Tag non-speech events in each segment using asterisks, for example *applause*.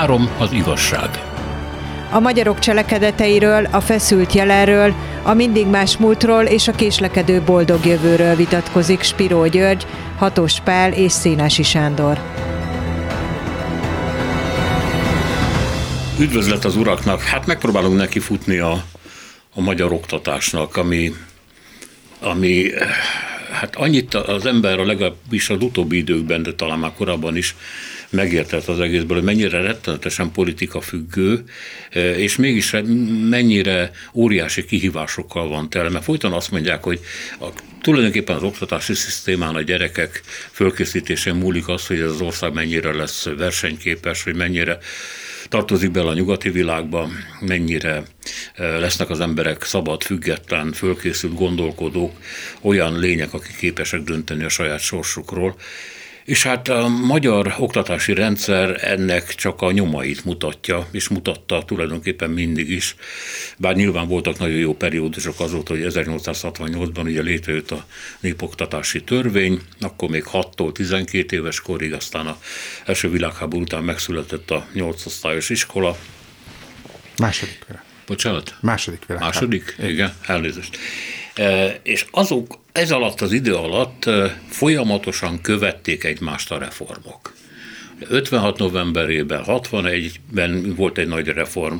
Három az igazság. A magyarok cselekedeteiről, a feszült jelenről, a mindig más múltról és a késlekedő boldog jövőről vitatkozik Spiró György, Hatos Pál és Szénási Sándor. Üdvözlet az uraknak! Hát megpróbálunk neki futni a, a magyar oktatásnak, ami, ami hát annyit az ember a legalábbis az utóbbi időkben, de talán már korábban is megértett az egészből, hogy mennyire rettenetesen politika függő, és mégis mennyire óriási kihívásokkal van tele, mert folyton azt mondják, hogy a, tulajdonképpen az oktatási szisztémán a gyerekek fölkészítésén múlik az, hogy ez az ország mennyire lesz versenyképes, hogy mennyire tartozik bele a nyugati világba, mennyire lesznek az emberek szabad, független, fölkészült gondolkodók, olyan lények, akik képesek dönteni a saját sorsukról, és hát a magyar oktatási rendszer ennek csak a nyomait mutatja, és mutatta tulajdonképpen mindig is. Bár nyilván voltak nagyon jó periódusok azóta, hogy 1868-ban ugye létrejött a népoktatási törvény, akkor még 6-tól 12 éves korig, aztán a első világháború után megszületett a 8 osztályos iskola. Második. Bocsánat? Második vele. Második? Igen, Igen elnézést. És azok ez alatt az idő alatt folyamatosan követték egymást a reformok. 56 novemberében, 61-ben volt egy nagy reform,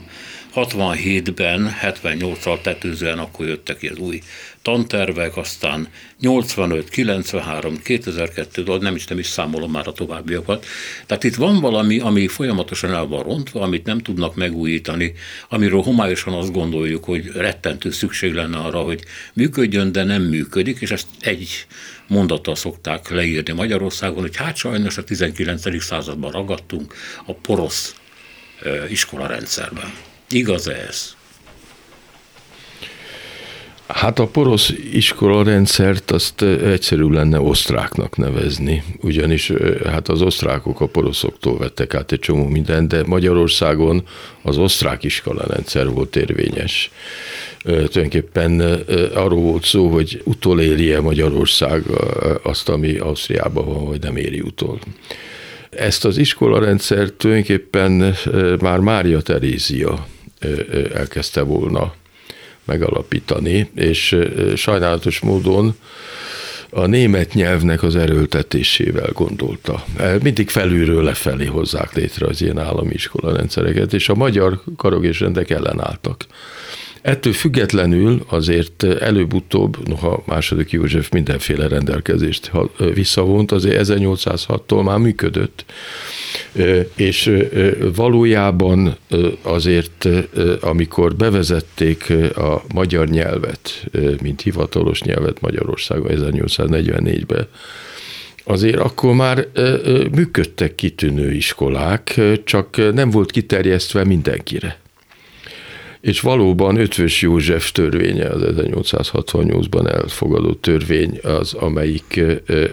67-ben, 78-al tetőzően akkor jöttek ki az új tantervek, aztán 85, 93, 2002, nem is nem is számolom már a továbbiakat. Tehát itt van valami, ami folyamatosan el van rontva, amit nem tudnak megújítani, amiről homályosan azt gondoljuk, hogy rettentő szükség lenne arra, hogy működjön, de nem működik, és ezt egy mondattal szokták leírni Magyarországon, hogy hát sajnos a 19. században ragadtunk a porosz iskolarendszerben. Igaz ez? Hát a porosz iskola rendszert azt egyszerű lenne osztráknak nevezni, ugyanis hát az osztrákok a poroszoktól vettek át egy csomó mindent, de Magyarországon az osztrák iskola rendszer volt érvényes. Tulajdonképpen arról volt szó, hogy utolérje Magyarország azt, ami Ausztriában van, vagy nem éri utol. Ezt az iskolarendszert tulajdonképpen már Mária Terézia elkezdte volna megalapítani, és sajnálatos módon a német nyelvnek az erőltetésével gondolta. Mindig felülről lefelé hozzák létre az ilyen állami iskola rendszereket, és a magyar karog és rendek ellenálltak. Ettől függetlenül azért előbb-utóbb, noha második József mindenféle rendelkezést visszavont, azért 1806-tól már működött, és valójában azért, amikor bevezették a magyar nyelvet, mint hivatalos nyelvet Magyarországon 1844-ben, azért akkor már működtek kitűnő iskolák, csak nem volt kiterjesztve mindenkire. És valóban Ötvös József törvénye, az 1868-ban elfogadott törvény az, amelyik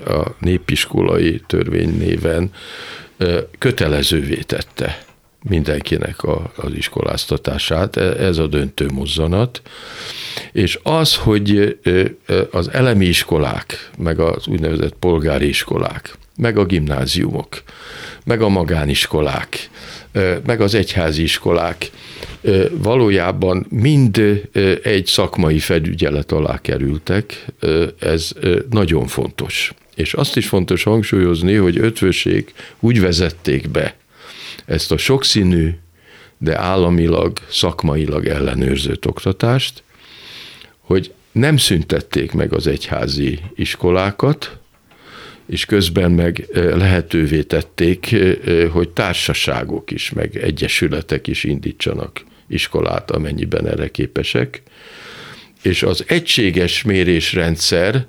a népiskolai törvény néven kötelezővé tette mindenkinek a, az iskoláztatását, e, ez a döntő mozzanat, és az, hogy az elemi iskolák, meg az úgynevezett polgári iskolák, meg a gimnáziumok, meg a magániskolák, meg az egyházi iskolák valójában mind egy szakmai felügyelet alá kerültek, ez nagyon fontos. És azt is fontos hangsúlyozni, hogy ötvöség úgy vezették be ezt a sokszínű, de államilag, szakmailag ellenőrzött oktatást, hogy nem szüntették meg az egyházi iskolákat, és közben meg lehetővé tették, hogy társaságok is, meg egyesületek is indítsanak iskolát, amennyiben erre képesek. És az egységes mérésrendszer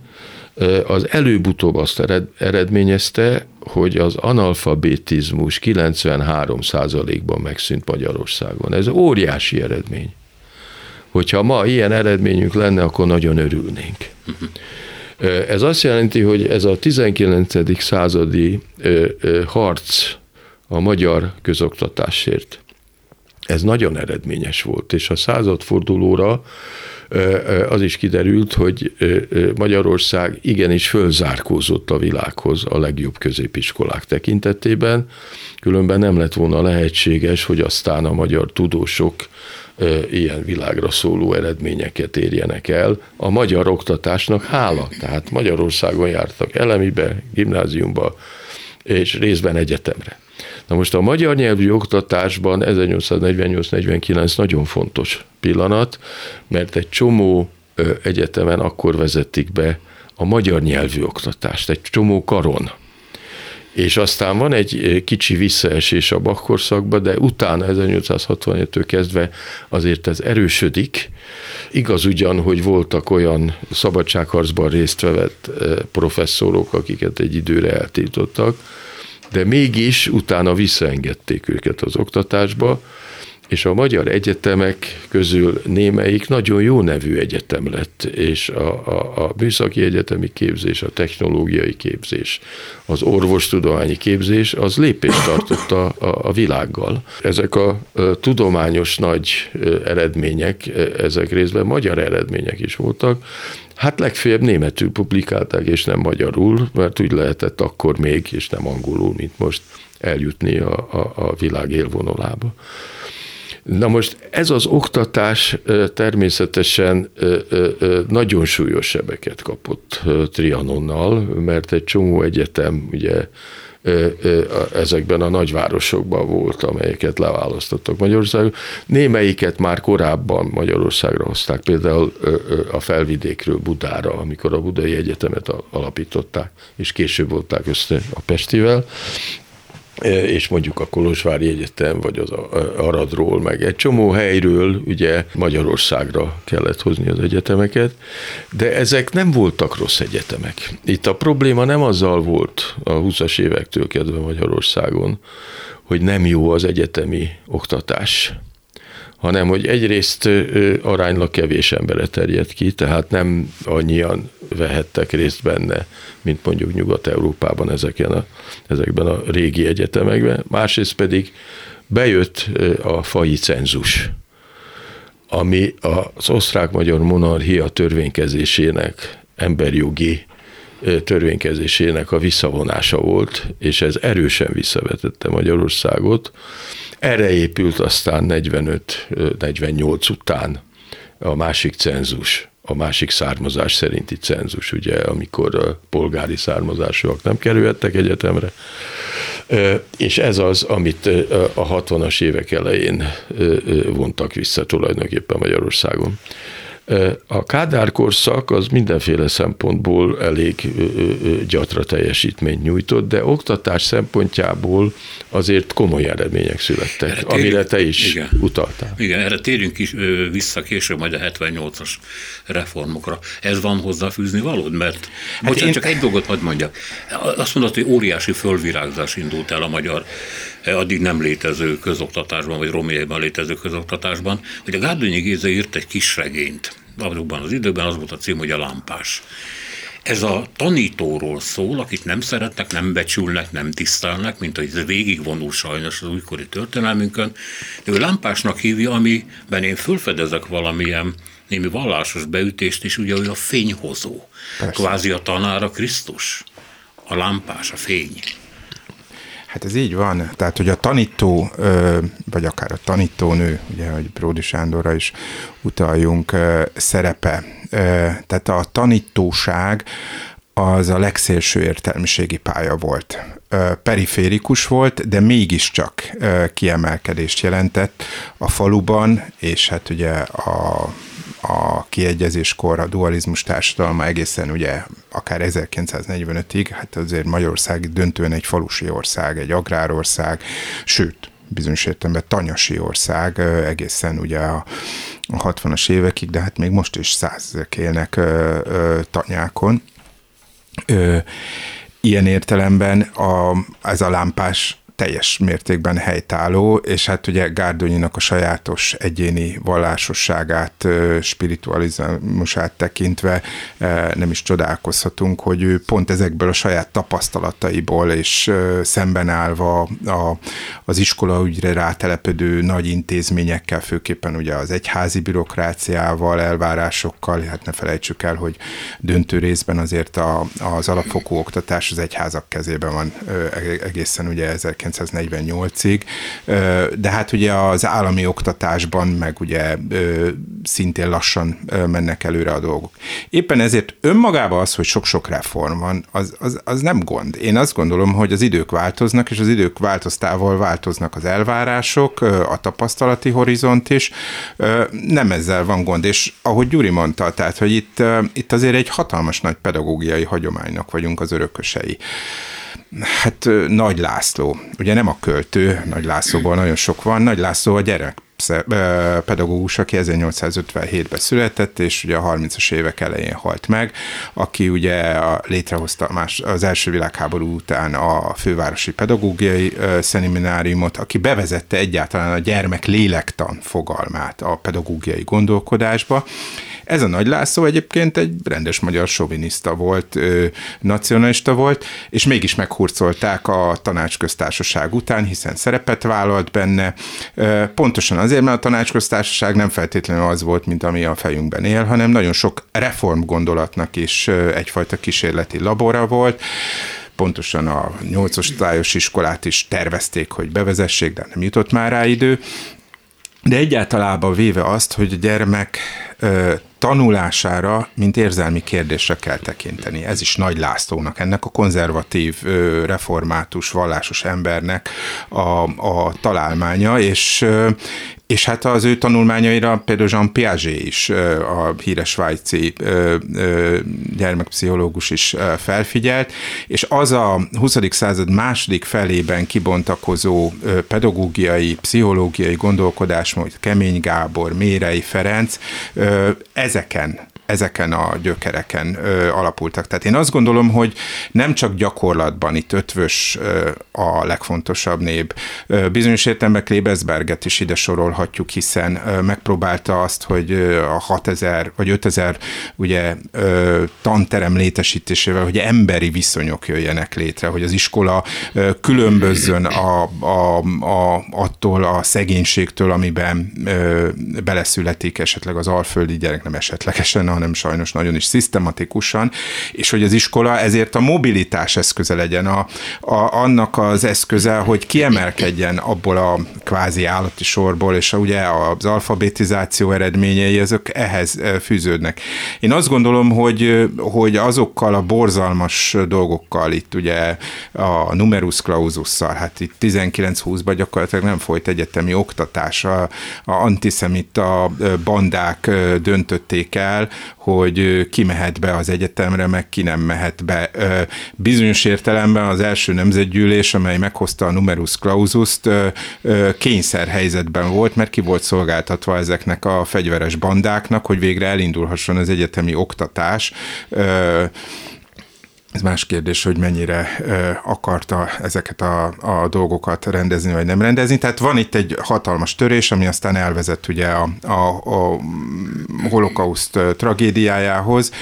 az előbb-utóbb azt eredményezte, hogy az analfabetizmus 93%-ban megszűnt Magyarországon. Ez óriási eredmény. Hogyha ma ilyen eredményünk lenne, akkor nagyon örülnénk. Ez azt jelenti, hogy ez a 19. századi harc a magyar közoktatásért, Ez nagyon eredményes volt, és a századfordulóra az is kiderült, hogy Magyarország igenis fölzárkózott a világhoz a legjobb középiskolák tekintetében, különben nem lett volna lehetséges, hogy aztán a magyar tudósok ilyen világra szóló eredményeket érjenek el. A magyar oktatásnak hála, tehát Magyarországon jártak elemibe, gimnáziumba, és részben egyetemre. Na most a magyar nyelvű oktatásban 1848-49 nagyon fontos pillanat, mert egy csomó egyetemen akkor vezették be a magyar nyelvű oktatást, egy csomó karon. És aztán van egy kicsi visszaesés a bakkorszakba, de utána 1865-től kezdve azért ez erősödik. Igaz ugyan, hogy voltak olyan szabadságharcban részt vett professzorok, akiket egy időre eltiltottak, de mégis utána visszaengedték őket az oktatásba, és a magyar egyetemek közül némelyik nagyon jó nevű egyetem lett, és a, a, a műszaki egyetemi képzés, a technológiai képzés, az orvostudományi képzés, az lépést tartott a, a, a világgal. Ezek a, a tudományos nagy eredmények, ezek részben magyar eredmények is voltak, Hát legfeljebb németül publikálták, és nem magyarul, mert úgy lehetett akkor még, és nem angolul, mint most eljutni a, a, a világ élvonalába. Na most ez az oktatás természetesen nagyon súlyos sebeket kapott Trianonnal, mert egy csomó egyetem ugye ezekben a nagyvárosokban volt, amelyeket leválasztottak Magyarországon. Némelyiket már korábban Magyarországra hozták, például a felvidékről Budára, amikor a Budai Egyetemet alapították, és később volták össze a Pestivel és mondjuk a Kolozsvári Egyetem, vagy az Aradról, meg egy csomó helyről ugye Magyarországra kellett hozni az egyetemeket, de ezek nem voltak rossz egyetemek. Itt a probléma nem azzal volt a 20-as évektől kezdve Magyarországon, hogy nem jó az egyetemi oktatás, hanem hogy egyrészt aránylag kevés embere terjed ki, tehát nem annyian vehettek részt benne, mint mondjuk Nyugat-Európában ezeken a, ezekben a régi egyetemekben. Másrészt pedig bejött a fai cenzus, ami az osztrák-magyar monarchia törvénykezésének emberjogi törvénykezésének a visszavonása volt, és ez erősen visszavetette Magyarországot. Erre épült aztán 45-48 után a másik cenzus, a másik származás szerinti cenzus, ugye, amikor a polgári származásúak nem kerülhettek egyetemre. És ez az, amit a 60-as évek elején vontak vissza tulajdonképpen Magyarországon. A Kádár korszak az mindenféle szempontból elég gyatra teljesítményt nyújtott, de oktatás szempontjából azért komoly eredmények születtek, erre amire te is igen. utaltál. Igen, erre térjünk is vissza később majd a 78-as reformokra. Ez van hozzáfűzni valód? Mert hát bocsánat, én... csak egy dolgot majd mondjak. Azt mondod, hogy óriási fölvirágzás indult el a magyar addig nem létező közoktatásban, vagy romélyban létező közoktatásban, hogy a Gárdonyi Géza írt egy kis regényt. Abban az időben az volt a cím, hogy a lámpás. Ez a tanítóról szól, akit nem szeretnek, nem becsülnek, nem tisztelnek, mint hogy ez végigvonul sajnos az újkori történelmünkön, de ő lámpásnak hívja, amiben én fölfedezek valamilyen némi vallásos beütést, és ugye ő a fényhozó. Persze. Kvázi a tanára Krisztus. A lámpás, a fény. Hát ez így van, tehát hogy a tanító, vagy akár a tanítónő, ugye, hogy Bródi Sándorra is utaljunk, szerepe. Tehát a tanítóság az a legszélső értelmiségi pálya volt. Periférikus volt, de mégiscsak kiemelkedést jelentett a faluban, és hát ugye a a kiegyezéskor a dualizmus társadalma egészen ugye akár 1945-ig, hát azért Magyarország döntően egy falusi ország, egy agrárország, sőt, bizonyos értelemben tanyasi ország egészen ugye a, a 60-as évekig, de hát még most is százezek élnek ö, ö, tanyákon. Ö, ilyen értelemben a, ez a lámpás teljes mértékben helytálló, és hát ugye Gárdonyinak a sajátos egyéni vallásosságát, spiritualizmusát tekintve nem is csodálkozhatunk, hogy ő pont ezekből a saját tapasztalataiból és szemben állva a, az iskola ügyre rátelepedő nagy intézményekkel, főképpen ugye az egyházi bürokráciával, elvárásokkal, hát ne felejtsük el, hogy döntő részben azért a, az alapfokú oktatás az egyházak kezében van egészen ugye 1948-ig, de hát ugye az állami oktatásban meg ugye szintén lassan mennek előre a dolgok. Éppen ezért önmagában az, hogy sok-sok reform van, az, az, az nem gond. Én azt gondolom, hogy az idők változnak, és az idők változtával változnak az elvárások, a tapasztalati horizont is. Nem ezzel van gond, és ahogy Gyuri mondta, tehát, hogy itt, itt azért egy hatalmas nagy pedagógiai hagyománynak vagyunk az örökösei. Hát Nagy László, ugye nem a költő, Nagy Lászlóból nagyon sok van, Nagy László a gyerek pedagógus, aki 1857-ben született, és ugye a 30-as évek elején halt meg, aki ugye létrehozta más, az első világháború után a fővárosi pedagógiai szemináriumot, aki bevezette egyáltalán a gyermek lélektan fogalmát a pedagógiai gondolkodásba, ez a Nagy László egyébként egy rendes magyar soviniszta volt, nacionalista volt, és mégis meghurcolták a tanácsköztársaság után, hiszen szerepet vállalt benne. Pontosan azért, mert a tanácsköztársaság nem feltétlenül az volt, mint ami a fejünkben él, hanem nagyon sok reform gondolatnak is egyfajta kísérleti labora volt pontosan a nyolcos osztályos iskolát is tervezték, hogy bevezessék, de nem jutott már rá idő. De egyáltalában véve azt, hogy a gyermek tanulására, mint érzelmi kérdésre kell tekinteni. Ez is Nagy Lászlónak, ennek a konzervatív, református, vallásos embernek a, a találmánya, és, és hát az ő tanulmányaira például Jean Piaget is, a híres svájci gyermekpszichológus is felfigyelt, és az a 20. század második felében kibontakozó pedagógiai, pszichológiai gondolkodásmód, Kemény Gábor, Mérei Ferenc, ezeken ezeken a gyökereken ö, alapultak. Tehát én azt gondolom, hogy nem csak gyakorlatban itt ötvös ö, a legfontosabb név. Ö, bizonyos értelemben Klebesberget is ide sorolhatjuk, hiszen ö, megpróbálta azt, hogy a 6000 vagy 5000 ugye ö, tanterem létesítésével, hogy emberi viszonyok jöjjenek létre, hogy az iskola ö, különbözzön a, a, a, attól a szegénységtől, amiben ö, beleszületik esetleg az alföldi gyerek, nem esetlegesen, hanem sajnos nagyon is szisztematikusan, és hogy az iskola ezért a mobilitás eszköze legyen, a, a, annak az eszköze, hogy kiemelkedjen abból a kvázi állati sorból, és ugye az alfabetizáció eredményei, ezek ehhez fűződnek. Én azt gondolom, hogy, hogy azokkal a borzalmas dolgokkal itt ugye a numerus claususszal, hát itt 19-20-ban gyakorlatilag nem folyt egyetemi oktatás, a, a antiszemita bandák döntötték el, hogy ki mehet be az egyetemre, meg ki nem mehet be. Bizonyos értelemben az első nemzetgyűlés, amely meghozta a numerus clausus-t, kényszerhelyzetben volt, mert ki volt szolgáltatva ezeknek a fegyveres bandáknak, hogy végre elindulhasson az egyetemi oktatás ez más kérdés, hogy mennyire akarta ezeket a, a dolgokat rendezni, vagy nem rendezni. Tehát van itt egy hatalmas törés, ami aztán elvezet ugye a, a, a holokauszt tragédiájához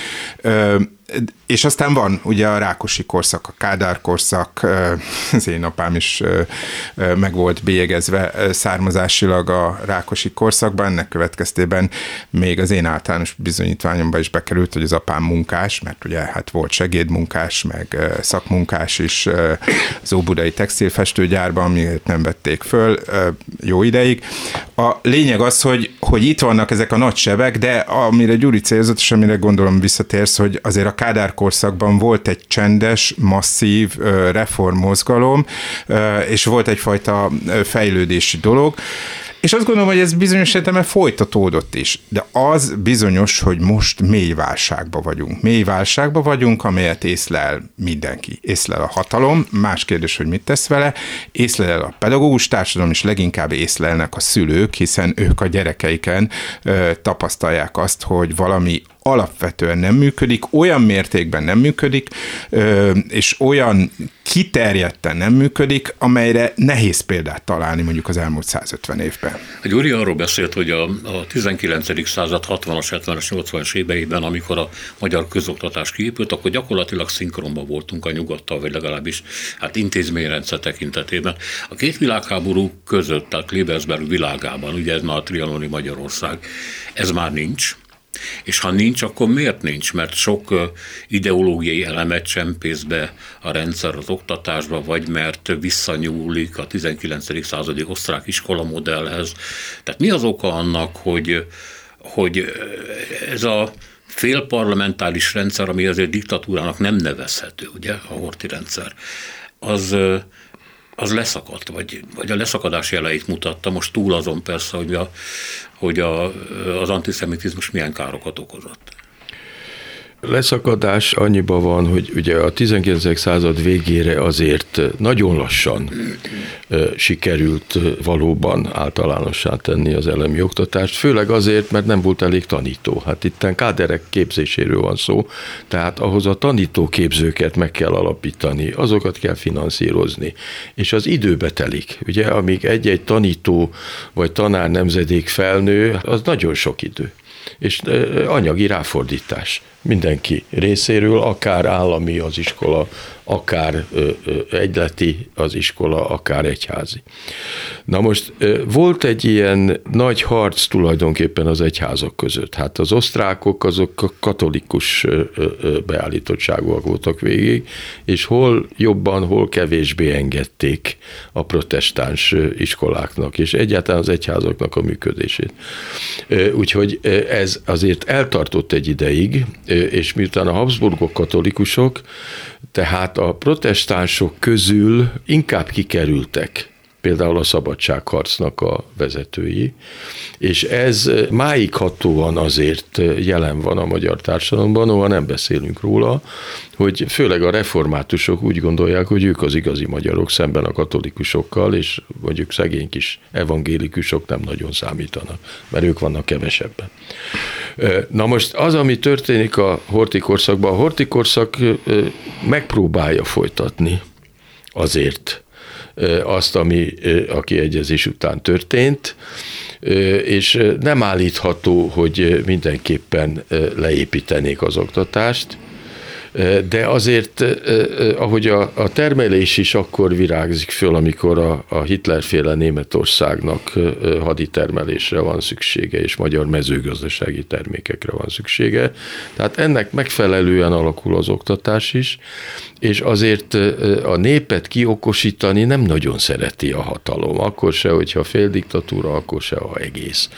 és aztán van ugye a Rákosi korszak, a Kádár korszak, az én apám is meg volt bélyegezve származásilag a Rákosi korszakban, ennek következtében még az én általános bizonyítványomba is bekerült, hogy az apám munkás, mert ugye hát volt segédmunkás, meg szakmunkás is az Óbudai textilfestőgyárban, amiért nem vették föl jó ideig. A lényeg az, hogy, hogy itt vannak ezek a nagy sebek, de amire Gyuri célzott, és amire gondolom visszatérsz, hogy azért a Kádár korszakban volt egy csendes, masszív reformmozgalom, és volt egyfajta fejlődési dolog, és azt gondolom, hogy ez bizonyos értelemben folytatódott is. De az bizonyos, hogy most mély válságba vagyunk. Mély válságba vagyunk, amelyet észlel mindenki. Észlel a hatalom, más kérdés, hogy mit tesz vele, észlel a pedagógus társadalom, és leginkább észlelnek a szülők, hiszen ők a gyerekeiken ö, tapasztalják azt, hogy valami alapvetően nem működik, olyan mértékben nem működik, és olyan kiterjedten nem működik, amelyre nehéz példát találni mondjuk az elmúlt 150 évben. Gyuri arról beszélt, hogy a, a 19. század 60-as, 70-es, 80-as éveiben, amikor a magyar közoktatás kiépült, akkor gyakorlatilag szinkronban voltunk a nyugattal, vagy legalábbis hát intézményrendszer tekintetében. A két világháború között, tehát Klebersberg világában, ugye ez már a trianoni Magyarország, ez már nincs és ha nincs, akkor miért nincs? Mert sok ideológiai elemet csempész be a rendszer az oktatásba, vagy mert visszanyúlik a 19. századi osztrák iskola modellhez. Tehát mi az oka annak, hogy, hogy ez a félparlamentális rendszer, ami azért diktatúrának nem nevezhető, ugye, a horti rendszer, az az leszakadt, vagy, vagy a leszakadás jeleit mutatta, most túl azon persze, hogy, a, hogy a, az antiszemitizmus milyen károkat okozott. Leszakadás annyiban van, hogy ugye a 19. század végére azért nagyon lassan sikerült valóban általánossá tenni az elemi oktatást, főleg azért, mert nem volt elég tanító. Hát itt káderek képzéséről van szó, tehát ahhoz a tanítóképzőket meg kell alapítani, azokat kell finanszírozni, és az időbe telik. Ugye, amíg egy-egy tanító vagy tanár nemzedék felnő, az nagyon sok idő és anyagi ráfordítás mindenki részéről, akár állami az iskola, akár egyleti az iskola, akár egyházi. Na most volt egy ilyen nagy harc tulajdonképpen az egyházak között. Hát az osztrákok azok katolikus beállítottságúak voltak végig, és hol jobban, hol kevésbé engedték a protestáns iskoláknak, és egyáltalán az egyházaknak a működését. Úgyhogy ez azért eltartott egy ideig, és miután a Habsburgok katolikusok, tehát a protestánsok közül inkább kikerültek például a szabadságharcnak a vezetői, és ez máig hatóan azért jelen van a magyar társadalomban, ahol nem beszélünk róla, hogy főleg a reformátusok úgy gondolják, hogy ők az igazi magyarok szemben a katolikusokkal, és mondjuk szegény kis evangélikusok nem nagyon számítanak, mert ők vannak kevesebben. Na most az, ami történik a hortikorszakban, a hortikorszak megpróbálja folytatni azért azt, ami a kiegyezés után történt, és nem állítható, hogy mindenképpen leépítenék az oktatást, de azért, ahogy a, a termelés is akkor virágzik föl, amikor a, a Hitlerféle Németországnak haditermelésre van szüksége, és magyar mezőgazdasági termékekre van szüksége. Tehát ennek megfelelően alakul az oktatás is, és azért a népet kiokosítani nem nagyon szereti a hatalom, akkor se, hogyha fél diktatúra, akkor se, ha egész.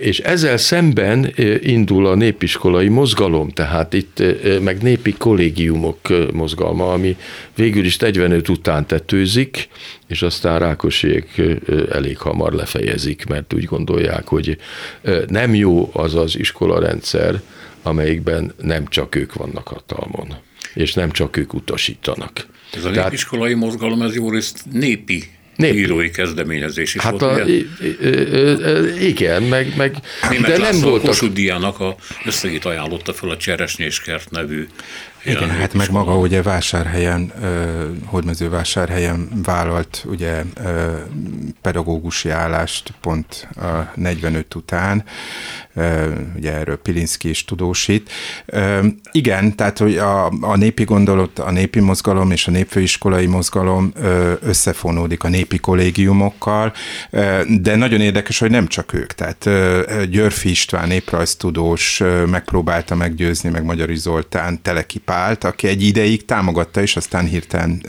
És ezzel szemben indul a népiskolai mozgalom, tehát itt meg népi kollégiumok mozgalma, ami végül is 45 után tetőzik, és aztán Rákosék elég hamar lefejezik, mert úgy gondolják, hogy nem jó az az iskolarendszer, amelyikben nem csak ők vannak hatalmon és nem csak ők utasítanak. Ez a Tehát, népiskolai mozgalom, ez jó részt népi Nép. írói kezdeményezés is hát volt. A, igen, meg, meg Német de nem volt. Kossuth Diának a összegét ajánlotta fel a Cseresnyéskert nevű igen, hát meg maga ugye vásárhelyen, Hódmező vásárhelyen vállalt ugye pedagógusi állást pont a 45 után, ugye erről Pilinszki is tudósít. Igen, tehát hogy a, a népi gondolat, a népi mozgalom és a népfőiskolai mozgalom összefonódik a népi kollégiumokkal, de nagyon érdekes, hogy nem csak ők, tehát Györfi István néprajztudós megpróbálta meggyőzni, meg Magyari Zoltán Teleki Pált, aki egy ideig támogatta, és aztán hirtelen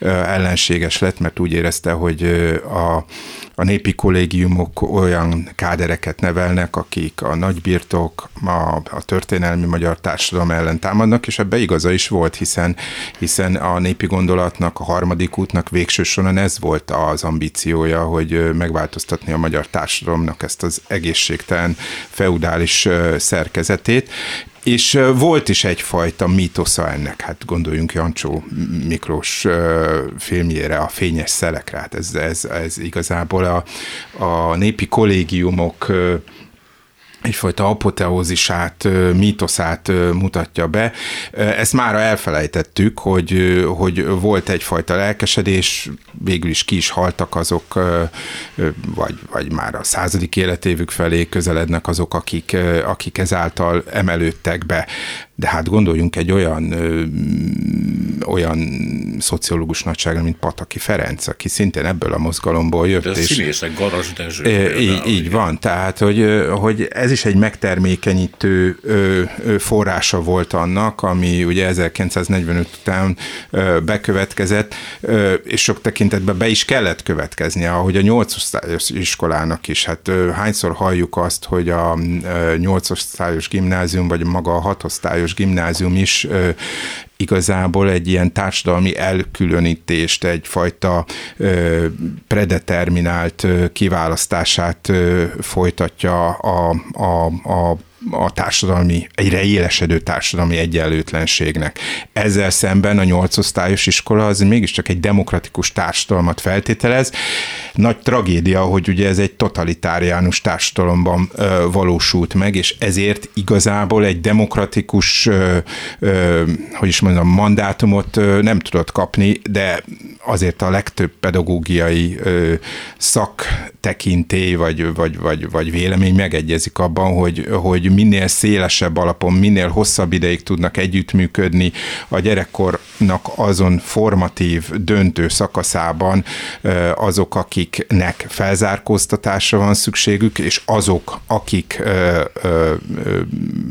ellenséges lett, mert úgy érezte, hogy a a népi kollégiumok olyan kádereket nevelnek, akik a nagybirtok, a, a történelmi magyar társadalom ellen támadnak, és ebbe igaza is volt, hiszen, hiszen a népi gondolatnak, a harmadik útnak végső soron ez volt az ambíciója, hogy megváltoztatni a magyar társadalomnak ezt az egészségtelen feudális szerkezetét, és volt is egyfajta mítosza ennek, hát gondoljunk Jancsó Miklós filmjére, a fényes szelekre, hát ez, ez, ez igazából a, a népi kollégiumok egyfajta apoteózisát, mítoszát mutatja be. Ezt már elfelejtettük, hogy, hogy volt egyfajta lelkesedés, végül is ki is haltak azok, vagy, vagy már a századik életévük felé közelednek azok, akik, akik ezáltal emelődtek be. De hát gondoljunk egy olyan, ö, olyan szociológus nagyságra, mint Pataki Ferenc, aki szintén ebből a mozgalomból jött. De és színészek, Garas Dezső. E, így, így van, tehát, hogy, hogy ez is egy megtermékenyítő ö, ö, forrása volt annak, ami ugye 1945 után ö, bekövetkezett, ö, és sok tekintetben be is kellett következnie, ahogy a nyolc osztályos iskolának is. Hát ö, hányszor halljuk azt, hogy a nyolc osztályos gimnázium, vagy maga a hat osztályos Tudományos Gimnázium is igazából egy ilyen társadalmi elkülönítést, egyfajta ö, predeterminált ö, kiválasztását ö, folytatja a, a, a a társadalmi, egyre élesedő társadalmi egyenlőtlenségnek. Ezzel szemben a nyolcosztályos iskola az mégiscsak egy demokratikus társadalmat feltételez. Nagy tragédia, hogy ugye ez egy totalitáriánus társadalomban ö, valósult meg, és ezért igazából egy demokratikus, ö, ö, hogy is mondjam, mandátumot ö, nem tudott kapni, de azért a legtöbb pedagógiai ö, szaktekintély vagy, vagy, vagy, vagy vélemény megegyezik abban, hogy, hogy minél szélesebb alapon, minél hosszabb ideig tudnak együttműködni a gyerekkornak azon formatív, döntő szakaszában azok, akiknek felzárkóztatásra van szükségük, és azok, akik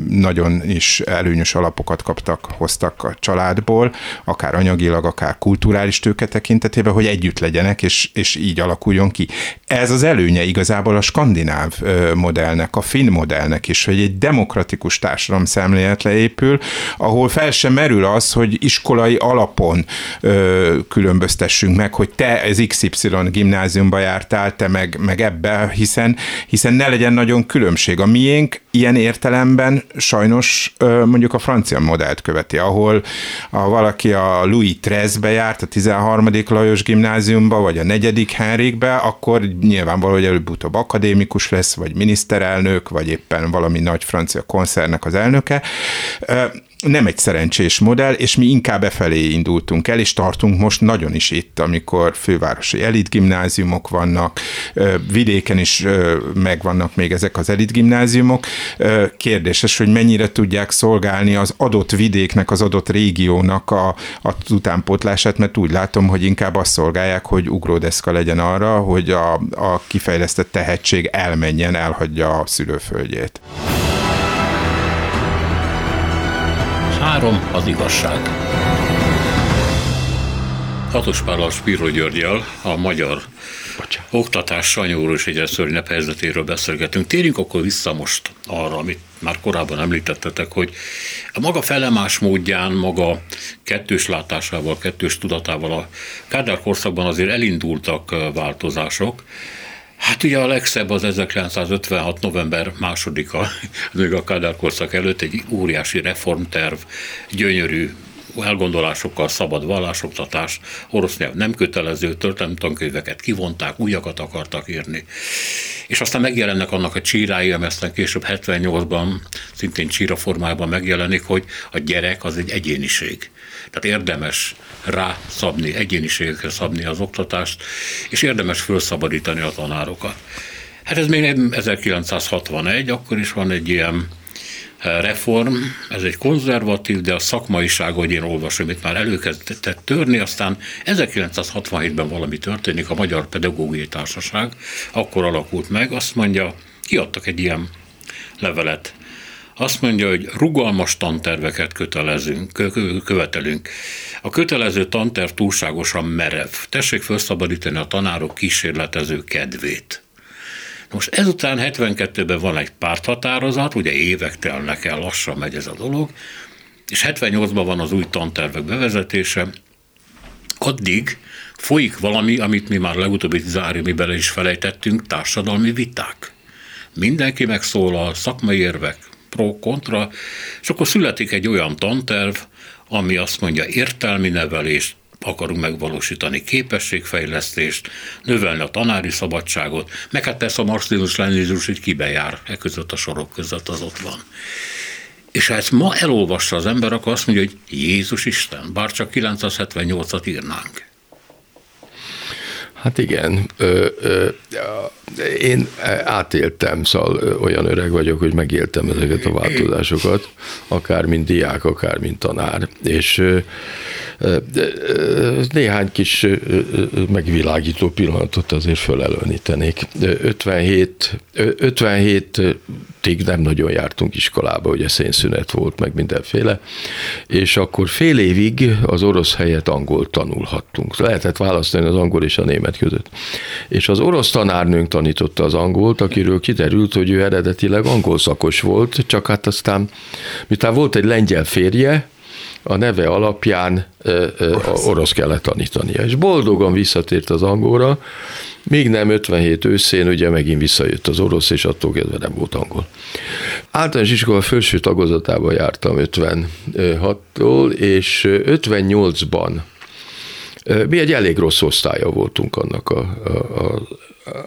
nagyon is előnyös alapokat kaptak, hoztak a családból, akár anyagilag, akár kulturális tőketek tekintetében, hogy együtt legyenek, és, és így alakuljon ki. Ez az előnye igazából a skandináv modellnek, a finn modellnek is, hogy egy demokratikus társadalom szemlélet leépül, ahol fel sem merül az, hogy iskolai alapon ö, különböztessünk meg, hogy te az XY gimnáziumba jártál, te meg, meg ebbe, hiszen, hiszen ne legyen nagyon különbség. A miénk ilyen értelemben sajnos ö, mondjuk a francia modellt követi, ahol a valaki a Louis Trezbe járt, a 13 Lajos gimnáziumba, vagy a negyedik Henrikbe, akkor nyilvánvaló, hogy előbb-utóbb akadémikus lesz, vagy miniszterelnök, vagy éppen valami nagy francia koncernek az elnöke nem egy szerencsés modell, és mi inkább befelé indultunk el, és tartunk most nagyon is itt, amikor fővárosi elitgimnáziumok vannak, vidéken is megvannak még ezek az elitgimnáziumok. Kérdéses, hogy mennyire tudják szolgálni az adott vidéknek, az adott régiónak a, a utánpótlását, mert úgy látom, hogy inkább azt szolgálják, hogy ugródeszka legyen arra, hogy a, a kifejlesztett tehetség elmenjen, elhagyja a szülőföldjét. Három az igazság. Hatos Pállal Spiro Györgyel, a magyar Bocsánat. oktatás sanyúró és egyre szörnyebb helyzetéről beszélgetünk. Térjünk akkor vissza most arra, amit már korábban említettetek, hogy a maga felemás módján, maga kettős látásával, kettős tudatával a Kádár korszakban azért elindultak változások, Hát ugye a legszebb az 1956. november másodika, *laughs* még a Kádár korszak előtt egy óriási reformterv, gyönyörű elgondolásokkal szabad vallásoktatás, orosz nyelv nem kötelező, történelmi tankönyveket kivonták, újakat akartak írni. És aztán megjelennek annak a csírái, ami aztán később 78-ban szintén csíra formájában megjelenik, hogy a gyerek az egy egyéniség. Tehát érdemes rá szabni, egyéniségekre szabni az oktatást, és érdemes felszabadítani a tanárokat. Hát ez még 1961, akkor is van egy ilyen reform, ez egy konzervatív, de a szakmaiság, hogy én olvasom, itt már előkezdett törni, aztán 1967-ben valami történik, a Magyar Pedagógiai Társaság akkor alakult meg, azt mondja, kiadtak egy ilyen levelet. Azt mondja, hogy rugalmas tanterveket kötelezünk, követelünk. A kötelező tanterv túlságosan merev. Tessék felszabadítani a tanárok kísérletező kedvét. Most ezután 72-ben van egy párthatározat, ugye évek telnek el, lassan megy ez a dolog, és 78-ban van az új tantervek bevezetése, addig folyik valami, amit mi már legutóbbi zári bele is felejtettünk, társadalmi viták. Mindenki megszólal, szakmai érvek, pro, kontra, és akkor születik egy olyan tanterv, ami azt mondja értelmi nevelést, akarunk megvalósítani képességfejlesztést, növelni a tanári szabadságot, meg hát persze a marxizmus leninizmus így kibejár, e között a sorok között az ott van. És ha ezt ma elolvassa az ember, akkor azt mondja, hogy Jézus Isten, bár csak 978-at írnánk. Hát igen, ö, ö, én átéltem, szóval olyan öreg vagyok, hogy megéltem ezeket a változásokat, akár mint diák, akár mint tanár, és ö, néhány kis megvilágító pillanatot azért fölelőnítenék. 57, 57 tig nem nagyon jártunk iskolába, ugye szénszünet volt, meg mindenféle, és akkor fél évig az orosz helyett angol tanulhattunk. Lehetett választani az angol és a német között. És az orosz tanárnőnk tanította az angolt, akiről kiderült, hogy ő eredetileg angol szakos volt, csak hát aztán, miután volt egy lengyel férje, a neve alapján orosz. orosz kellett tanítania. És boldogan visszatért az angolra, még nem 57 őszén, ugye megint visszajött az orosz, és attól kezdve nem volt angol. Általános iskola felső tagozatában jártam 56-tól, és 58-ban mi egy elég rossz osztálya voltunk annak a,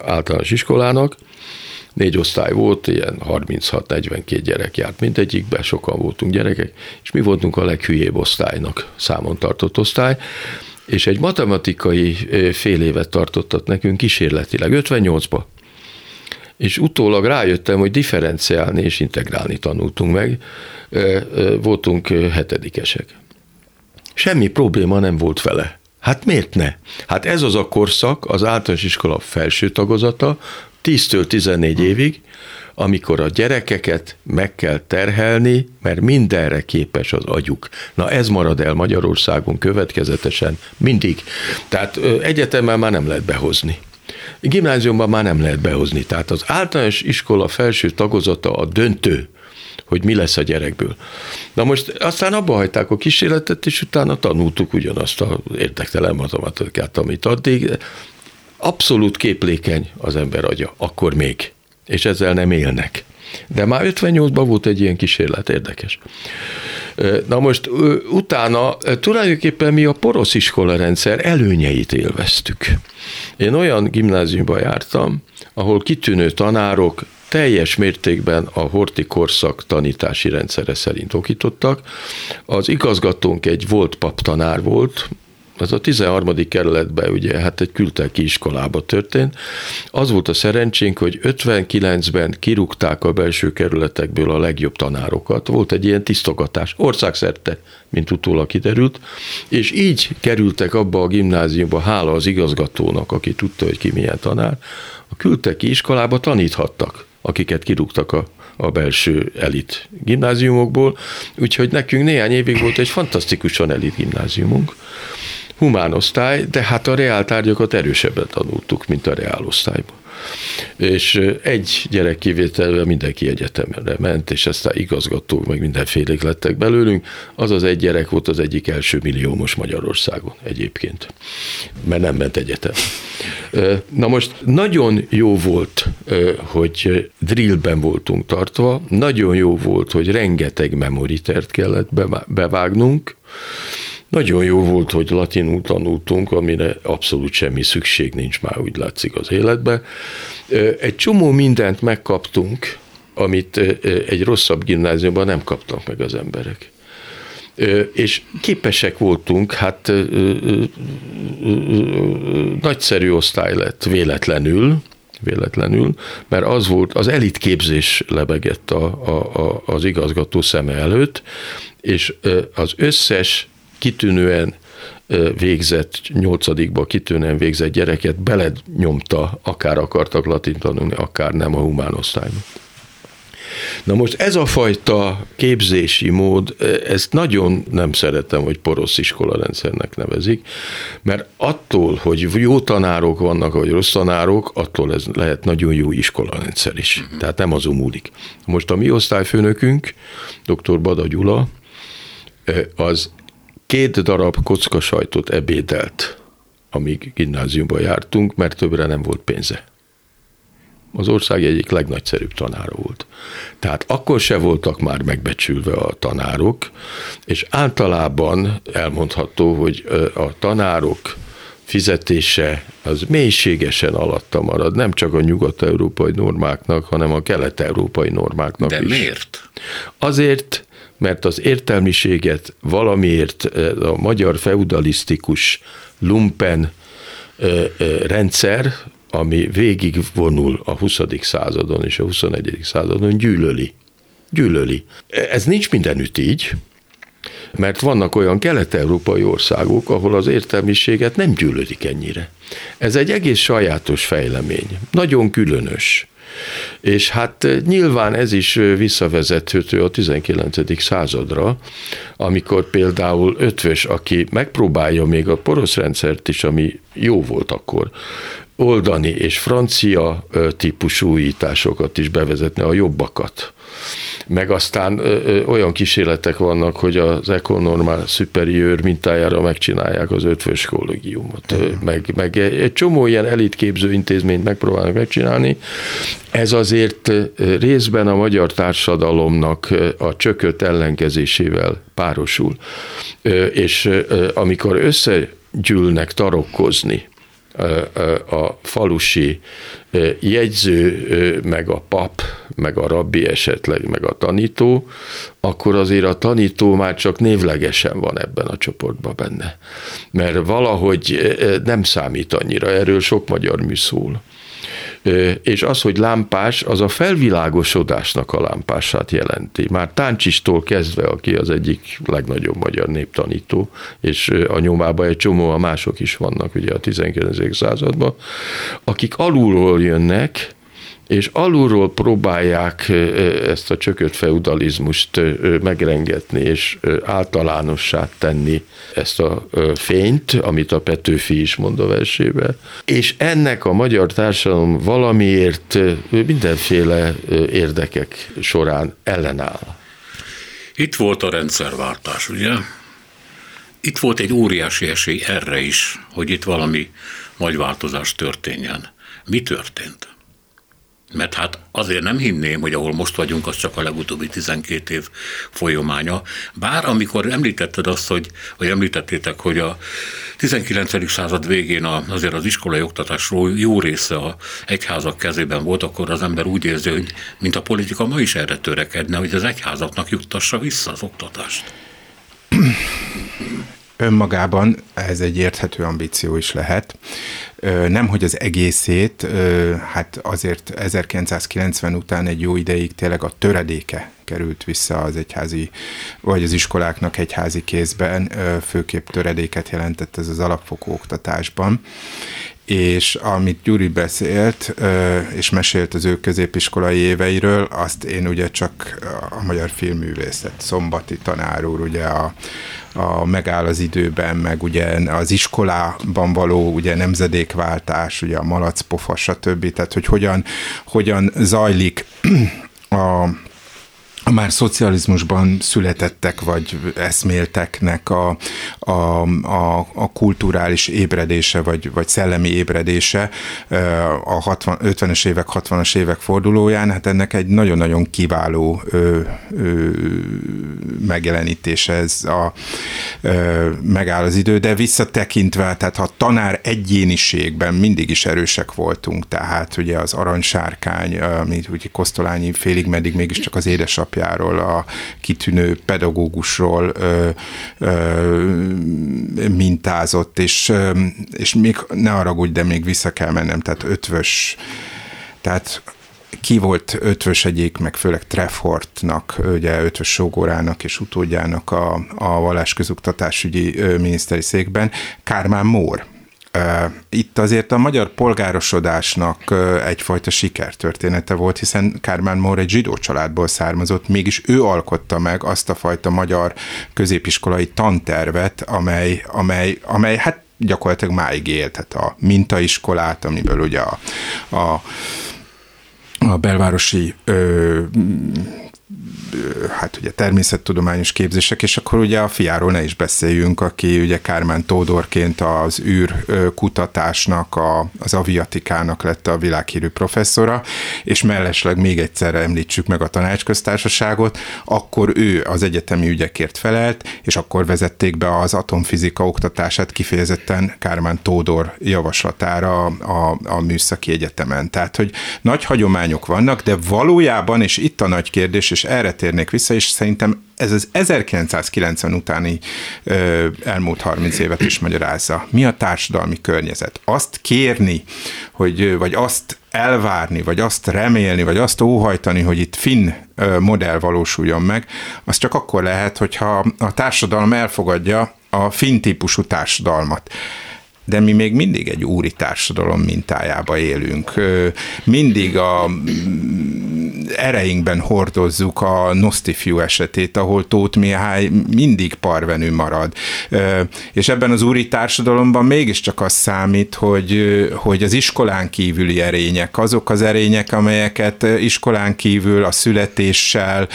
általános iskolának, négy osztály volt, ilyen 36-42 gyerek járt mindegyikbe, sokan voltunk gyerekek, és mi voltunk a leghülyébb osztálynak számon tartott osztály, és egy matematikai fél évet tartottat nekünk kísérletileg, 58-ba. És utólag rájöttem, hogy differenciálni és integrálni tanultunk meg, voltunk hetedikesek. Semmi probléma nem volt vele. Hát miért ne? Hát ez az a korszak, az általános iskola felső tagozata, 10-től 14 évig, amikor a gyerekeket meg kell terhelni, mert mindenre képes az agyuk. Na ez marad el Magyarországon következetesen mindig. Tehát egyetemben már nem lehet behozni. Gimnáziumban már nem lehet behozni. Tehát az általános iskola felső tagozata a döntő, hogy mi lesz a gyerekből. Na most aztán abba hagyták a kísérletet, és utána tanultuk ugyanazt a érdektelen matematikát, amit addig. Abszolút képlékeny az ember agya, akkor még, és ezzel nem élnek. De már 58-ban volt egy ilyen kísérlet, érdekes. Na most utána tulajdonképpen mi a porosz iskola rendszer előnyeit élveztük. Én olyan gimnáziumba jártam, ahol kitűnő tanárok teljes mértékben a horti korszak tanítási rendszere szerint okítottak. Az igazgatónk egy volt paptanár volt, ez a 13. kerületben ugye hát egy kültelki iskolába történt. Az volt a szerencsénk, hogy 59-ben kirúgták a belső kerületekből a legjobb tanárokat. Volt egy ilyen tisztogatás, országszerte, mint utólag kiderült, és így kerültek abba a gimnáziumba, hála az igazgatónak, aki tudta, hogy ki milyen tanár, a külteki iskolába taníthattak, akiket kirúgtak a a belső elit gimnáziumokból, úgyhogy nekünk néhány évig volt egy fantasztikusan elit gimnáziumunk, humán osztály, de hát a reál tárgyakat erősebben tanultuk, mint a reál osztályban. És egy gyerek kivételvel mindenki egyetemre ment, és aztán igazgatók, meg mindenfélék lettek belőlünk. Az az egy gyerek volt az egyik első milliómos Magyarországon egyébként, mert nem ment egyetem. Na most nagyon jó volt, hogy drillben voltunk tartva, nagyon jó volt, hogy rengeteg memoritert kellett bevágnunk, nagyon jó volt, hogy latinul tanultunk, amire abszolút semmi szükség nincs már, úgy látszik az életbe. Egy csomó mindent megkaptunk, amit egy rosszabb gimnáziumban nem kaptak meg az emberek. És képesek voltunk, hát nagyszerű osztály lett véletlenül, véletlenül, mert az volt, az elitképzés lebegett a, a, a, az igazgató szeme előtt, és az összes kitűnően végzett, nyolcadikba kitűnően végzett gyereket belednyomta, akár akartak latin tanulni, akár nem a humán osztályba. Na most ez a fajta képzési mód, ezt nagyon nem szeretem, hogy porosz iskolarendszernek nevezik, mert attól, hogy jó tanárok vannak, vagy rossz tanárok, attól ez lehet nagyon jó iskolarendszer is. Tehát nem azon múlik. Most a mi osztályfőnökünk, dr. Bada Gyula, az két darab kocka sajtot ebédelt, amíg gimnáziumba jártunk, mert többre nem volt pénze. Az ország egyik legnagyszerűbb tanára volt. Tehát akkor se voltak már megbecsülve a tanárok, és általában elmondható, hogy a tanárok fizetése az mélységesen alatta marad, nem csak a nyugat-európai normáknak, hanem a kelet-európai normáknak De is. miért? Azért, mert az értelmiséget valamiért a magyar feudalisztikus lumpen rendszer, ami végig vonul a 20. századon és a 21. századon, gyűlöli. Gyűlöli. Ez nincs mindenütt így, mert vannak olyan kelet-európai országok, ahol az értelmiséget nem gyűlölik ennyire. Ez egy egész sajátos fejlemény, nagyon különös. És hát nyilván ez is visszavezethető a 19. századra, amikor például Ötvös, aki megpróbálja még a porosz rendszert is, ami jó volt akkor, oldani, és francia típusú újításokat is bevezetni, a jobbakat meg aztán ö, ö, olyan kísérletek vannak, hogy az Econormal Superior mintájára megcsinálják az ötvös kollégiumot, meg, meg egy csomó ilyen elitképző intézményt megpróbálnak megcsinálni. Ez azért részben a magyar társadalomnak a csökött ellenkezésével párosul. És amikor összegyűlnek tarokkozni, a falusi jegyző, meg a pap, meg a rabbi esetleg, meg a tanító, akkor azért a tanító már csak névlegesen van ebben a csoportban benne. Mert valahogy nem számít annyira, erről sok magyar mű szól és az, hogy lámpás, az a felvilágosodásnak a lámpását jelenti. Már Táncsistól kezdve, aki az egyik legnagyobb magyar néptanító, és a nyomában egy csomó a mások is vannak ugye a 19. században, akik alulról jönnek, és alulról próbálják ezt a csökött feudalizmust megrengetni, és általánossá tenni ezt a fényt, amit a Petőfi is mond a versébe. És ennek a magyar társadalom valamiért mindenféle érdekek során ellenáll. Itt volt a rendszerváltás, ugye? Itt volt egy óriási esély erre is, hogy itt valami nagy változás történjen. Mi történt? Mert hát azért nem hinném, hogy ahol most vagyunk, az csak a legutóbbi 12 év folyamánya. Bár amikor említetted azt, hogy, vagy említettétek, hogy a 19. század végén azért az iskolai oktatásról jó része a egyházak kezében volt, akkor az ember úgy érzi, hogy mint a politika ma is erre törekedne, hogy az egyházaknak juttassa vissza az oktatást. Önmagában ez egy érthető ambíció is lehet. Nem, hogy az egészét, hát azért 1990 után egy jó ideig tényleg a töredéke került vissza az egyházi, vagy az iskoláknak egyházi kézben, főképp töredéket jelentett ez az alapfokú oktatásban, és amit Gyuri beszélt, és mesélt az ő középiskolai éveiről, azt én ugye csak a magyar filmművészet, Szombati tanár úr, ugye a, a megáll az időben, meg ugye az iskolában való ugye nemzedékváltás, ugye a malacpofa, stb. Tehát, hogy hogyan, hogyan zajlik a a már szocializmusban születettek vagy eszmélteknek a, a, a, a kulturális ébredése vagy, vagy szellemi ébredése a 60, 50-es évek, 60-as évek fordulóján, hát ennek egy nagyon-nagyon kiváló ö, ö, megjelenítése ez a ö, megáll az idő, de visszatekintve, tehát ha tanár egyéniségben mindig is erősek voltunk, tehát ugye az aranysárkány, amit ugye Kosztolányi félig meddig mégiscsak az édesapja apjáról, a kitűnő pedagógusról ö, ö, mintázott, és, és még ne haragudj, de még vissza kell mennem, tehát ötvös, tehát ki volt ötvös egyik, meg főleg Treffortnak, ugye ötvös sógorának és utódjának a, a vallásközoktatásügyi miniszteri székben, Kármán Mór itt azért a magyar polgárosodásnak egyfajta sikertörténete volt, hiszen Kármán Mór egy zsidó családból származott, mégis ő alkotta meg azt a fajta magyar középiskolai tantervet, amely, amely, amely hát gyakorlatilag máig élt, tehát a mintaiskolát, amiből ugye a, a, a belvárosi ö, hát ugye természettudományos képzések, és akkor ugye a fiáról ne is beszéljünk, aki ugye Kármán Tódorként az űrkutatásnak, a, az aviatikának lett a világhírű professzora, és mellesleg még egyszer említsük meg a tanácsköztársaságot, akkor ő az egyetemi ügyekért felelt, és akkor vezették be az atomfizika oktatását kifejezetten Kármán Tódor javaslatára a, a műszaki egyetemen. Tehát, hogy nagy hagyományok vannak, de valójában, és itt a nagy kérdés, és erre térnék vissza, és szerintem ez az 1990 utáni ö, elmúlt 30 évet is magyarázza. Mi a társadalmi környezet? Azt kérni, hogy, vagy azt elvárni, vagy azt remélni, vagy azt óhajtani, hogy itt finn modell valósuljon meg, az csak akkor lehet, hogyha a társadalom elfogadja a finn típusú társadalmat de mi még mindig egy úri társadalom mintájába élünk. Mindig a ereinkben hordozzuk a Nosztifiú esetét, ahol Tóth Mihály mindig parvenű marad. És ebben az úri társadalomban mégiscsak az számít, hogy, hogy az iskolán kívüli erények, azok az erények, amelyeket iskolán kívül a születéssel,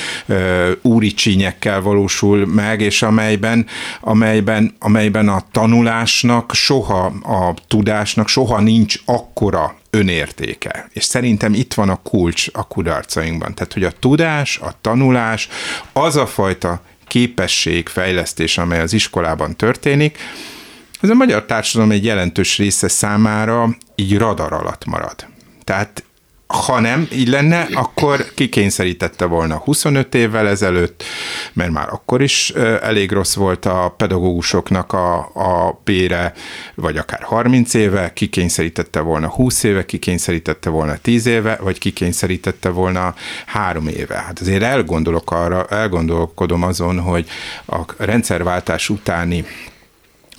úri csínyekkel valósul meg, és amelyben, amelyben, amelyben a tanulásnak soha, a tudásnak soha nincs akkora önértéke. És szerintem itt van a kulcs a kudarcainkban. Tehát, hogy a tudás, a tanulás, az a fajta képesség, fejlesztés, amely az iskolában történik, ez a magyar társadalom egy jelentős része számára így radar alatt marad. Tehát ha nem így lenne, akkor kikényszerítette volna 25 évvel ezelőtt, mert már akkor is elég rossz volt a pedagógusoknak a, a bére, vagy akár 30 éve, kikényszerítette volna 20 éve, kikényszerítette volna 10 éve, vagy kikényszerítette volna 3 éve. Hát azért elgondolok arra, elgondolkodom azon, hogy a rendszerváltás utáni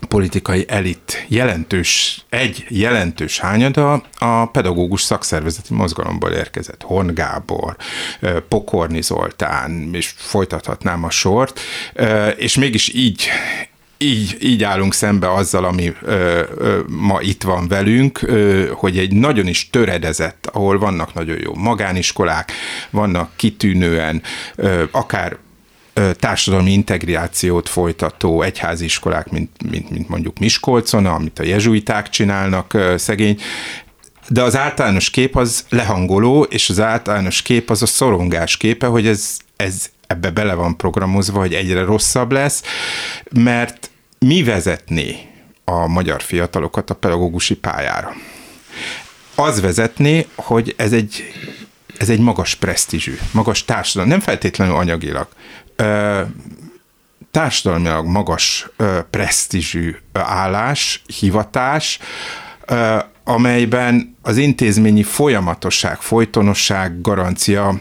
politikai elit jelentős, egy jelentős hányada a pedagógus szakszervezeti mozgalomból érkezett. Horn Gábor, Pokorni Zoltán, és folytathatnám a sort, és mégis így így, így állunk szembe azzal, ami ö, ö, ma itt van velünk, ö, hogy egy nagyon is töredezett, ahol vannak nagyon jó magániskolák, vannak kitűnően, ö, akár társadalmi integrációt folytató egyháziskolák, mint, mint, mint mondjuk Miskolcon, amit a jezsuiták csinálnak szegény, de az általános kép az lehangoló, és az általános kép az a szorongás képe, hogy ez, ez ebbe bele van programozva, hogy egyre rosszabb lesz, mert mi vezetné a magyar fiatalokat a pedagógusi pályára? Az vezetné, hogy ez egy, ez egy magas presztízsű, magas társadalom, nem feltétlenül anyagilag, társadalmilag magas presztízsű állás, hivatás, amelyben az intézményi folyamatosság, folytonosság, garancia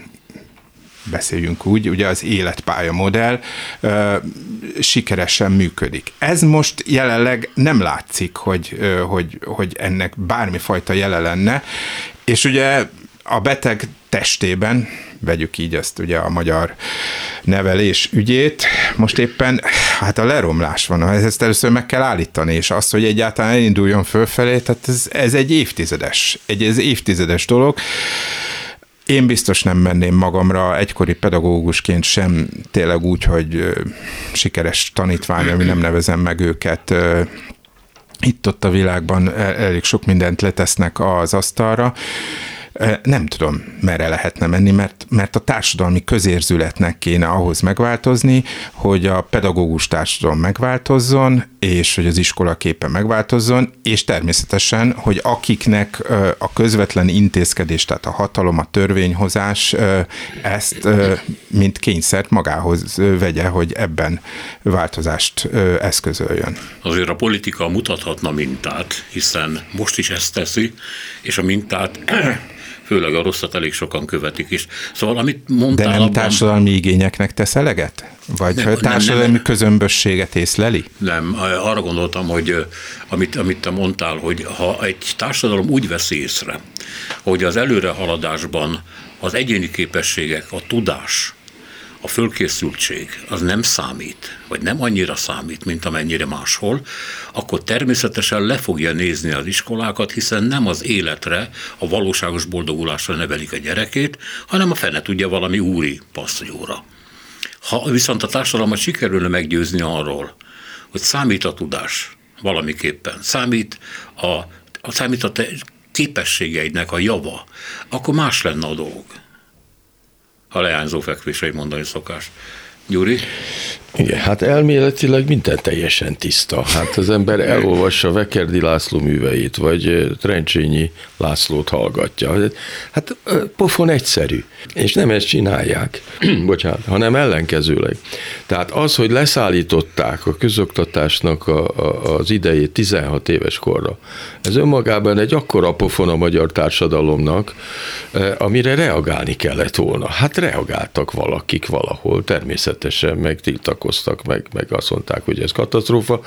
beszéljünk úgy, ugye az életpálya modell ö, sikeresen működik. Ez most jelenleg nem látszik, hogy, ö, hogy, hogy ennek bármifajta jele lenne, és ugye a beteg testében, vegyük így ezt ugye a magyar nevelés ügyét, most éppen hát a leromlás van, ezt először meg kell állítani, és az, hogy egyáltalán elinduljon fölfelé, tehát ez, ez egy évtizedes, egy ez évtizedes dolog. Én biztos nem menném magamra egykori pedagógusként sem tényleg úgy, hogy sikeres tanítvány, ami nem nevezem meg őket, itt-ott a világban elég sok mindent letesznek az asztalra, nem tudom, merre lehetne menni, mert, mert a társadalmi közérzületnek kéne ahhoz megváltozni, hogy a pedagógus társadalom megváltozzon, és hogy az iskola képe megváltozzon, és természetesen, hogy akiknek a közvetlen intézkedés, tehát a hatalom, a törvényhozás ezt mint kényszert magához vegye, hogy ebben változást eszközöljön. Azért a politika mutathatna mintát, hiszen most is ezt teszi, és a mintát főleg a rosszat elég sokan követik is. Szóval amit mondtál... De nem abban... társadalmi igényeknek tesz eleget? Vagy nem, társadalmi nem, nem, közömbösséget észleli? Nem, arra gondoltam, hogy amit, amit te mondtál, hogy ha egy társadalom úgy vesz észre, hogy az előrehaladásban az egyéni képességek, a tudás, a fölkészültség az nem számít, vagy nem annyira számít, mint amennyire máshol, akkor természetesen le fogja nézni az iskolákat, hiszen nem az életre, a valóságos boldogulásra nevelik a gyerekét, hanem a fene tudja valami úri passzjóra. Ha viszont a társadalmat sikerülne meggyőzni arról, hogy számít a tudás valamiképpen, számít a, a, számít a te képességeidnek a java, akkor más lenne a dolog ha leányzó fekvései mondani szokás. Gyuri? Igen, hát elméletileg minden teljesen tiszta. Hát az ember elolvassa Vekerdi László műveit, vagy Trencsényi Lászlót hallgatja. Hát pofon egyszerű, és nem ezt csinálják, *clears throat* bocsánat, hanem ellenkezőleg. Tehát az, hogy leszállították a közoktatásnak a, a, az idejét 16 éves korra, ez önmagában egy akkora pofon a magyar társadalomnak, amire reagálni kellett volna. Hát reagáltak valakik valahol, természetesen meg tiltakoztak, meg, meg azt mondták, hogy ez katasztrófa,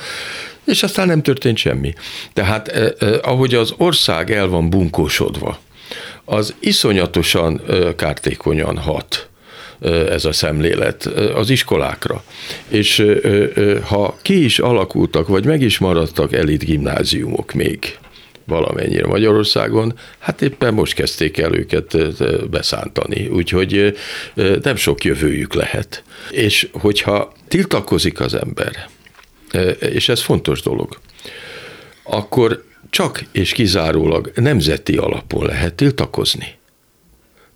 és aztán nem történt semmi. Tehát eh, eh, ahogy az ország el van bunkósodva, az iszonyatosan eh, kártékonyan hat ez a szemlélet az iskolákra. És ha ki is alakultak, vagy meg is maradtak elit gimnáziumok még, valamennyire Magyarországon, hát éppen most kezdték el őket beszántani, úgyhogy nem sok jövőjük lehet. És hogyha tiltakozik az ember, és ez fontos dolog, akkor csak és kizárólag nemzeti alapon lehet tiltakozni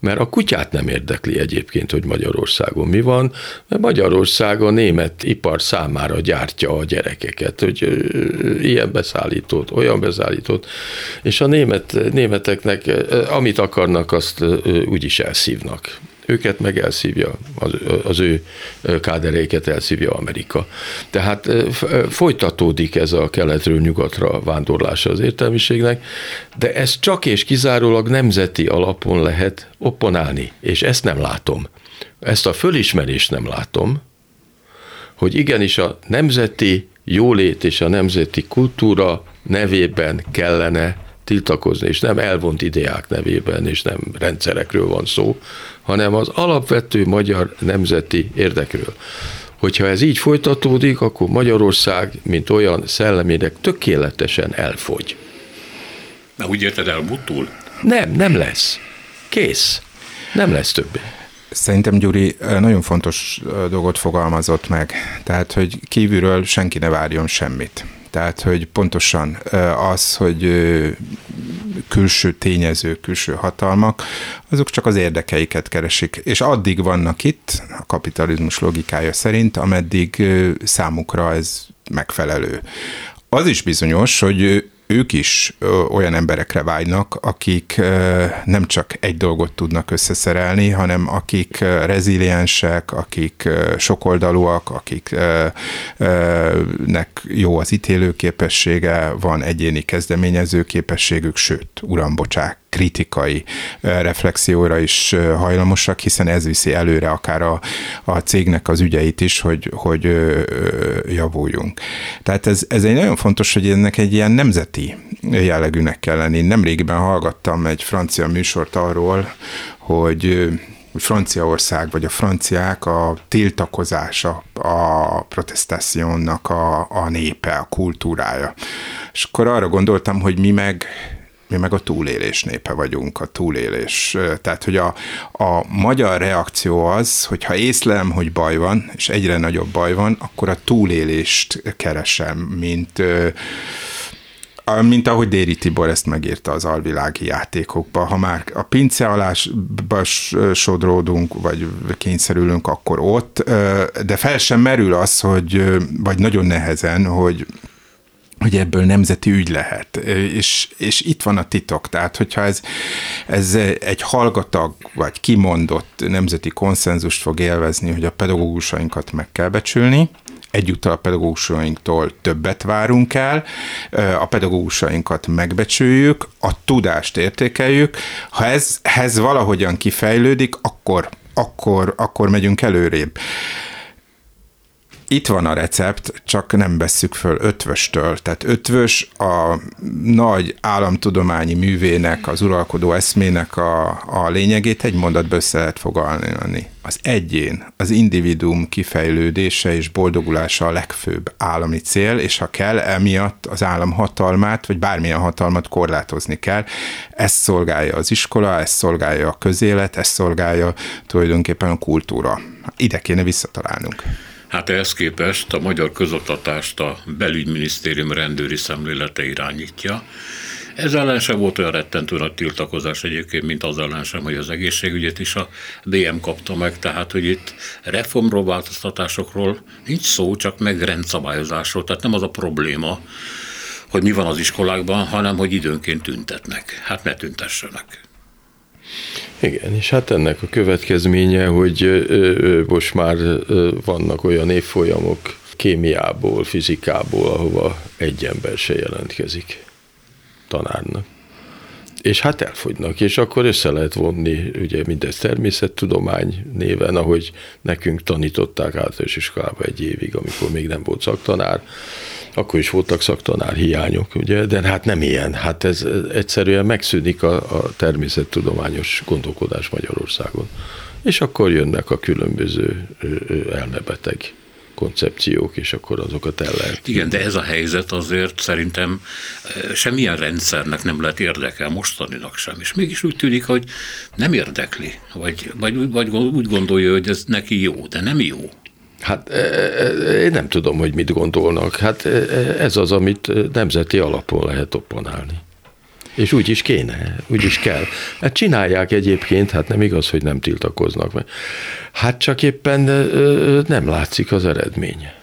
mert a kutyát nem érdekli egyébként, hogy Magyarországon mi van, mert Magyarország a német ipar számára gyártja a gyerekeket, hogy ilyen beszállított, olyan beszállított, és a német, németeknek amit akarnak, azt úgyis elszívnak őket meg elszívja, az, az ő kádereiket elszívja Amerika. Tehát folytatódik ez a keletről nyugatra vándorlása az értelmiségnek, de ez csak és kizárólag nemzeti alapon lehet opponálni, és ezt nem látom. Ezt a fölismerést nem látom, hogy igenis a nemzeti jólét és a nemzeti kultúra nevében kellene tiltakozni, és nem elvont ideák nevében, és nem rendszerekről van szó, hanem az alapvető magyar nemzeti érdekről. Hogyha ez így folytatódik, akkor Magyarország, mint olyan szellemének tökéletesen elfogy. Na úgy érted el, butul? Nem, nem lesz. Kész. Nem lesz többé. Szerintem Gyuri nagyon fontos dolgot fogalmazott meg. Tehát, hogy kívülről senki ne várjon semmit. Tehát, hogy pontosan az, hogy külső tényezők, külső hatalmak, azok csak az érdekeiket keresik. És addig vannak itt, a kapitalizmus logikája szerint, ameddig számukra ez megfelelő. Az is bizonyos, hogy ők is olyan emberekre vágynak, akik nem csak egy dolgot tudnak összeszerelni, hanem akik reziliensek, akik sokoldalúak, akiknek jó az ítélőképessége, van egyéni kezdeményező képességük, sőt, uram, bocsák, kritikai reflexióra is hajlamosak, hiszen ez viszi előre akár a, a cégnek az ügyeit is, hogy, hogy javuljunk. Tehát ez, ez egy nagyon fontos, hogy ennek egy ilyen nemzeti jellegűnek kell lenni. Nemrégiben hallgattam egy francia műsort arról, hogy Franciaország vagy a franciák a tiltakozása, a protestációnak a, a népe, a kultúrája. És akkor arra gondoltam, hogy mi meg mi meg a túlélés népe vagyunk, a túlélés. Tehát, hogy a, a magyar reakció az, hogy ha észlelem, hogy baj van, és egyre nagyobb baj van, akkor a túlélést keresem, mint mint ahogy Déri Tibor ezt megírta az alvilági játékokba, ha már a pince alá sodródunk, vagy kényszerülünk, akkor ott, de fel sem merül az, hogy, vagy nagyon nehezen, hogy hogy ebből nemzeti ügy lehet. És, és itt van a titok. Tehát, hogyha ez, ez egy hallgatag vagy kimondott nemzeti konszenzust fog élvezni, hogy a pedagógusainkat meg kell becsülni, egyúttal a pedagógusainktól többet várunk el, a pedagógusainkat megbecsüljük, a tudást értékeljük. Ha ez, ez valahogyan kifejlődik, akkor, akkor, akkor megyünk előrébb itt van a recept, csak nem vesszük föl ötvöstől. Tehát ötvös a nagy államtudományi művének, az uralkodó eszmének a, a lényegét egy mondatba össze lehet fogalni. Az egyén, az individuum kifejlődése és boldogulása a legfőbb állami cél, és ha kell, emiatt az állam hatalmát, vagy bármilyen hatalmat korlátozni kell. Ezt szolgálja az iskola, ezt szolgálja a közélet, ezt szolgálja tulajdonképpen a kultúra. Ide kéne visszatalálnunk. Hát ehhez képest a magyar közoktatást a belügyminisztérium rendőri szemlélete irányítja. Ez ellen sem volt olyan rettentő nagy tiltakozás egyébként, mint az ellen sem, hogy az egészségügyet is a DM kapta meg, tehát hogy itt reformról, változtatásokról nincs szó, csak meg rendszabályozásról, tehát nem az a probléma, hogy mi van az iskolákban, hanem hogy időnként tüntetnek. Hát ne tüntessenek. Igen, és hát ennek a következménye, hogy most már vannak olyan évfolyamok kémiából, fizikából, ahova egy ember se jelentkezik tanárnak. És hát elfogynak, és akkor össze lehet vonni, ugye mindez természettudomány néven, ahogy nekünk tanították általános iskolában egy évig, amikor még nem volt szaktanár, akkor is voltak szaktanár hiányok, ugye, de hát nem ilyen. Hát ez egyszerűen megszűnik a, a természettudományos gondolkodás Magyarországon. És akkor jönnek a különböző elmebeteg koncepciók, és akkor azokat el lehet. Igen, de ez a helyzet azért szerintem semmilyen rendszernek nem lehet érdekel, mostaninak sem. És mégis úgy tűnik, hogy nem érdekli, vagy, vagy, vagy úgy gondolja, hogy ez neki jó, de nem jó. Hát e, e, én nem tudom, hogy mit gondolnak. Hát e, ez az, amit nemzeti alapon lehet opponálni. És úgy is kéne, úgy is kell. Hát csinálják egyébként, hát nem igaz, hogy nem tiltakoznak meg. Hát csak éppen nem látszik az eredménye.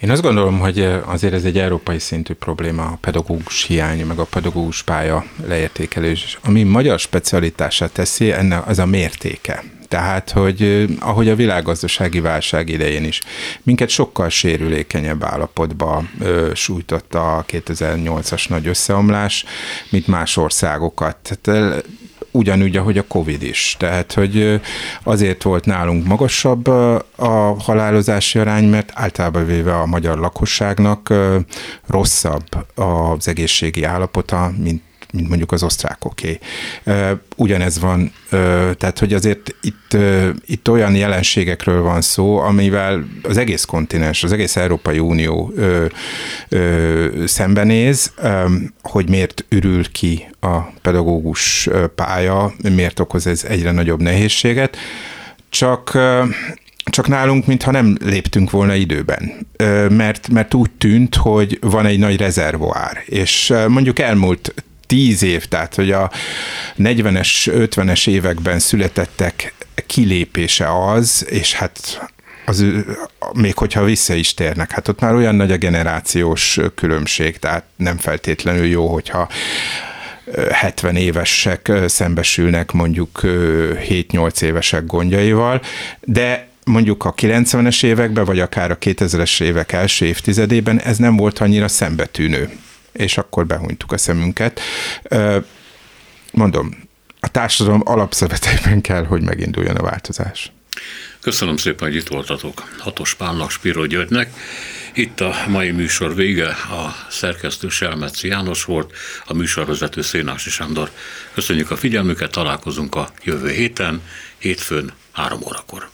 Én azt gondolom, hogy azért ez egy európai szintű probléma, a pedagógus hiány, meg a pedagógus pálya leértékelés. Ami magyar specialitását teszi, ennek az a mértéke. Tehát, hogy ahogy a világgazdasági válság idején is, minket sokkal sérülékenyebb állapotba ö, sújtott a 2008-as nagy összeomlás, mint más országokat. Tehát, ugyanúgy, ahogy a Covid is. Tehát, hogy azért volt nálunk magasabb a halálozási arány, mert általában véve a magyar lakosságnak rosszabb az egészségi állapota, mint mint mondjuk az osztrákoké. Ugyanez van, tehát hogy azért itt, itt olyan jelenségekről van szó, amivel az egész kontinens, az egész Európai Unió szembenéz, hogy miért ürül ki a pedagógus pálya, miért okoz ez egyre nagyobb nehézséget. Csak csak nálunk, mintha nem léptünk volna időben, mert, mert úgy tűnt, hogy van egy nagy rezervoár, és mondjuk elmúlt tíz év, tehát hogy a 40-es, 50-es években születettek kilépése az, és hát az, még hogyha vissza is térnek, hát ott már olyan nagy a generációs különbség, tehát nem feltétlenül jó, hogyha 70 évesek szembesülnek mondjuk 7-8 évesek gondjaival, de mondjuk a 90-es években, vagy akár a 2000-es évek első évtizedében ez nem volt annyira szembetűnő és akkor behunytuk a szemünket. Mondom, a társadalom alapszöveteiben kell, hogy meginduljon a változás. Köszönöm szépen, hogy itt voltatok. Hatos Pálnak, Spiro Györgynek. Itt a mai műsor vége, a szerkesztő Selmeci János volt, a műsorvezető Szénási Sándor. Köszönjük a figyelmüket, találkozunk a jövő héten, hétfőn, három órakor.